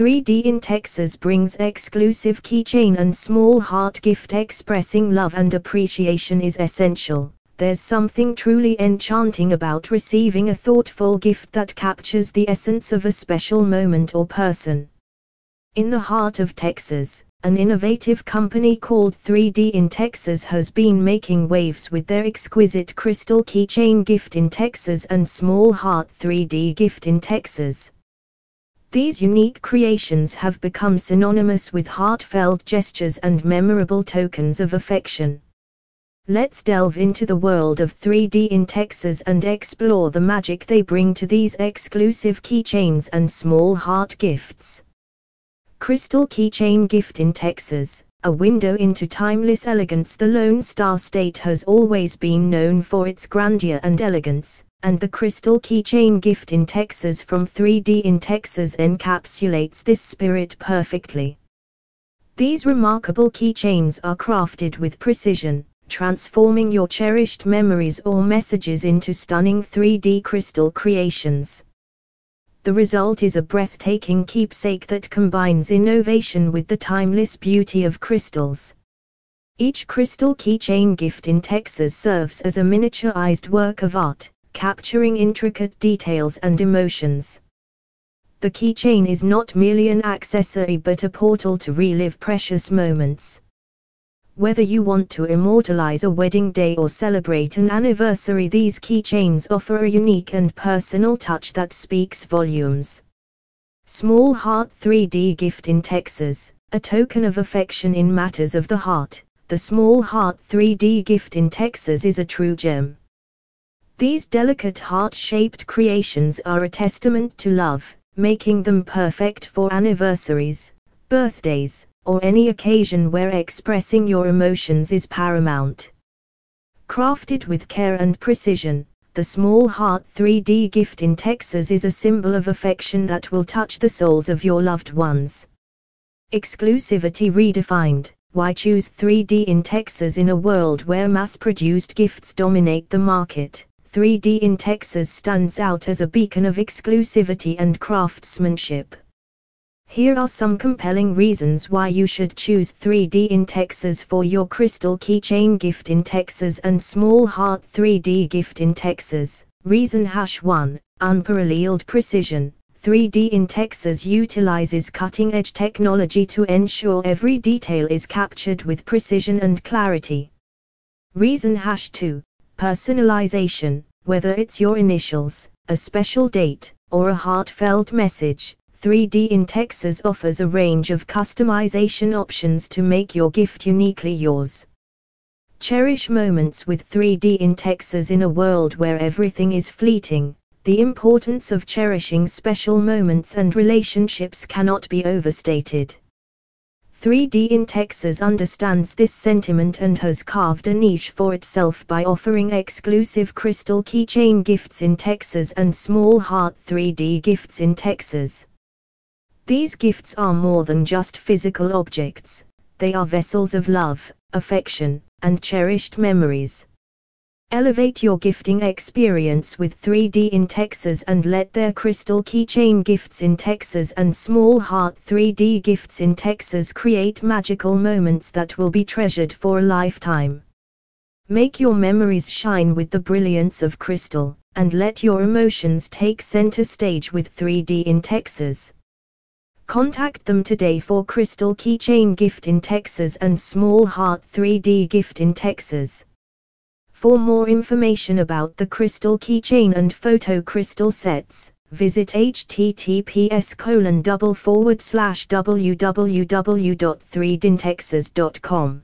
3D in Texas brings exclusive keychain and small heart gift expressing love and appreciation is essential. There's something truly enchanting about receiving a thoughtful gift that captures the essence of a special moment or person. In the heart of Texas, an innovative company called 3D in Texas has been making waves with their exquisite crystal keychain gift in Texas and small heart 3D gift in Texas. These unique creations have become synonymous with heartfelt gestures and memorable tokens of affection. Let's delve into the world of 3D in Texas and explore the magic they bring to these exclusive keychains and small heart gifts. Crystal Keychain Gift in Texas, a window into timeless elegance. The Lone Star State has always been known for its grandeur and elegance, and the crystal keychain gift in Texas from 3D in Texas encapsulates this spirit perfectly. These remarkable keychains are crafted with precision, transforming your cherished memories or messages into stunning 3D crystal creations. The result is a breathtaking keepsake that combines innovation with the timeless beauty of crystals. Each crystal keychain gift in Texas serves as a miniaturized work of art, capturing intricate details and emotions. The keychain is not merely an accessory but a portal to relive precious moments. Whether you want to immortalize a wedding day or celebrate an anniversary, these keychains offer a unique and personal touch that speaks volumes. Small Heart 3D Gift in Texas, a token of affection in matters of the heart. The Small Heart 3D Gift in Texas is a true gem. These delicate heart-shaped creations are a testament to love, making them perfect for anniversaries, birthdays, or any occasion where expressing your emotions is paramount. Crafted with care and precision, the Small Heart 3D gift in Texas is a symbol of affection that will touch the souls of your loved ones. Exclusivity redefined. Why choose 3D in Texas in a world where mass produced gifts dominate the market? 3D in Texas stands out as a beacon of exclusivity and craftsmanship. Here are some compelling reasons why you should choose 3D in Texas for your crystal keychain gift in Texas and small heart 3D gift in Texas. Reason hash 1 Unparalleled precision. 3D in Texas utilizes cutting edge technology to ensure every detail is captured with precision and clarity. Reason hash 2 Personalization, whether it's your initials, a special date, or a heartfelt message, 3D in Texas offers a range of customization options to make your gift uniquely yours. Cherish moments with 3D in Texas in a world where everything is fleeting. The importance of cherishing special moments and relationships cannot be overstated. 3D in Texas understands this sentiment and has carved a niche for itself by offering exclusive crystal keychain gifts in Texas and small heart 3D gifts in Texas. These gifts are more than just physical objects, they are vessels of love, affection, and cherished memories. Elevate your gifting experience with 3D in Texas and let their crystal keychain gifts in Texas and small heart 3D gifts in Texas create magical moments that will be treasured for a lifetime. Make your memories shine with the brilliance of crystal, and let your emotions take center stage with 3D in Texas. Contact them today for Crystal Keychain Gift in Texas and Small Heart 3D Gift in Texas. For more information about the crystal keychain and photo crystal sets, visit https colon double forward slash www.3dintexas.com.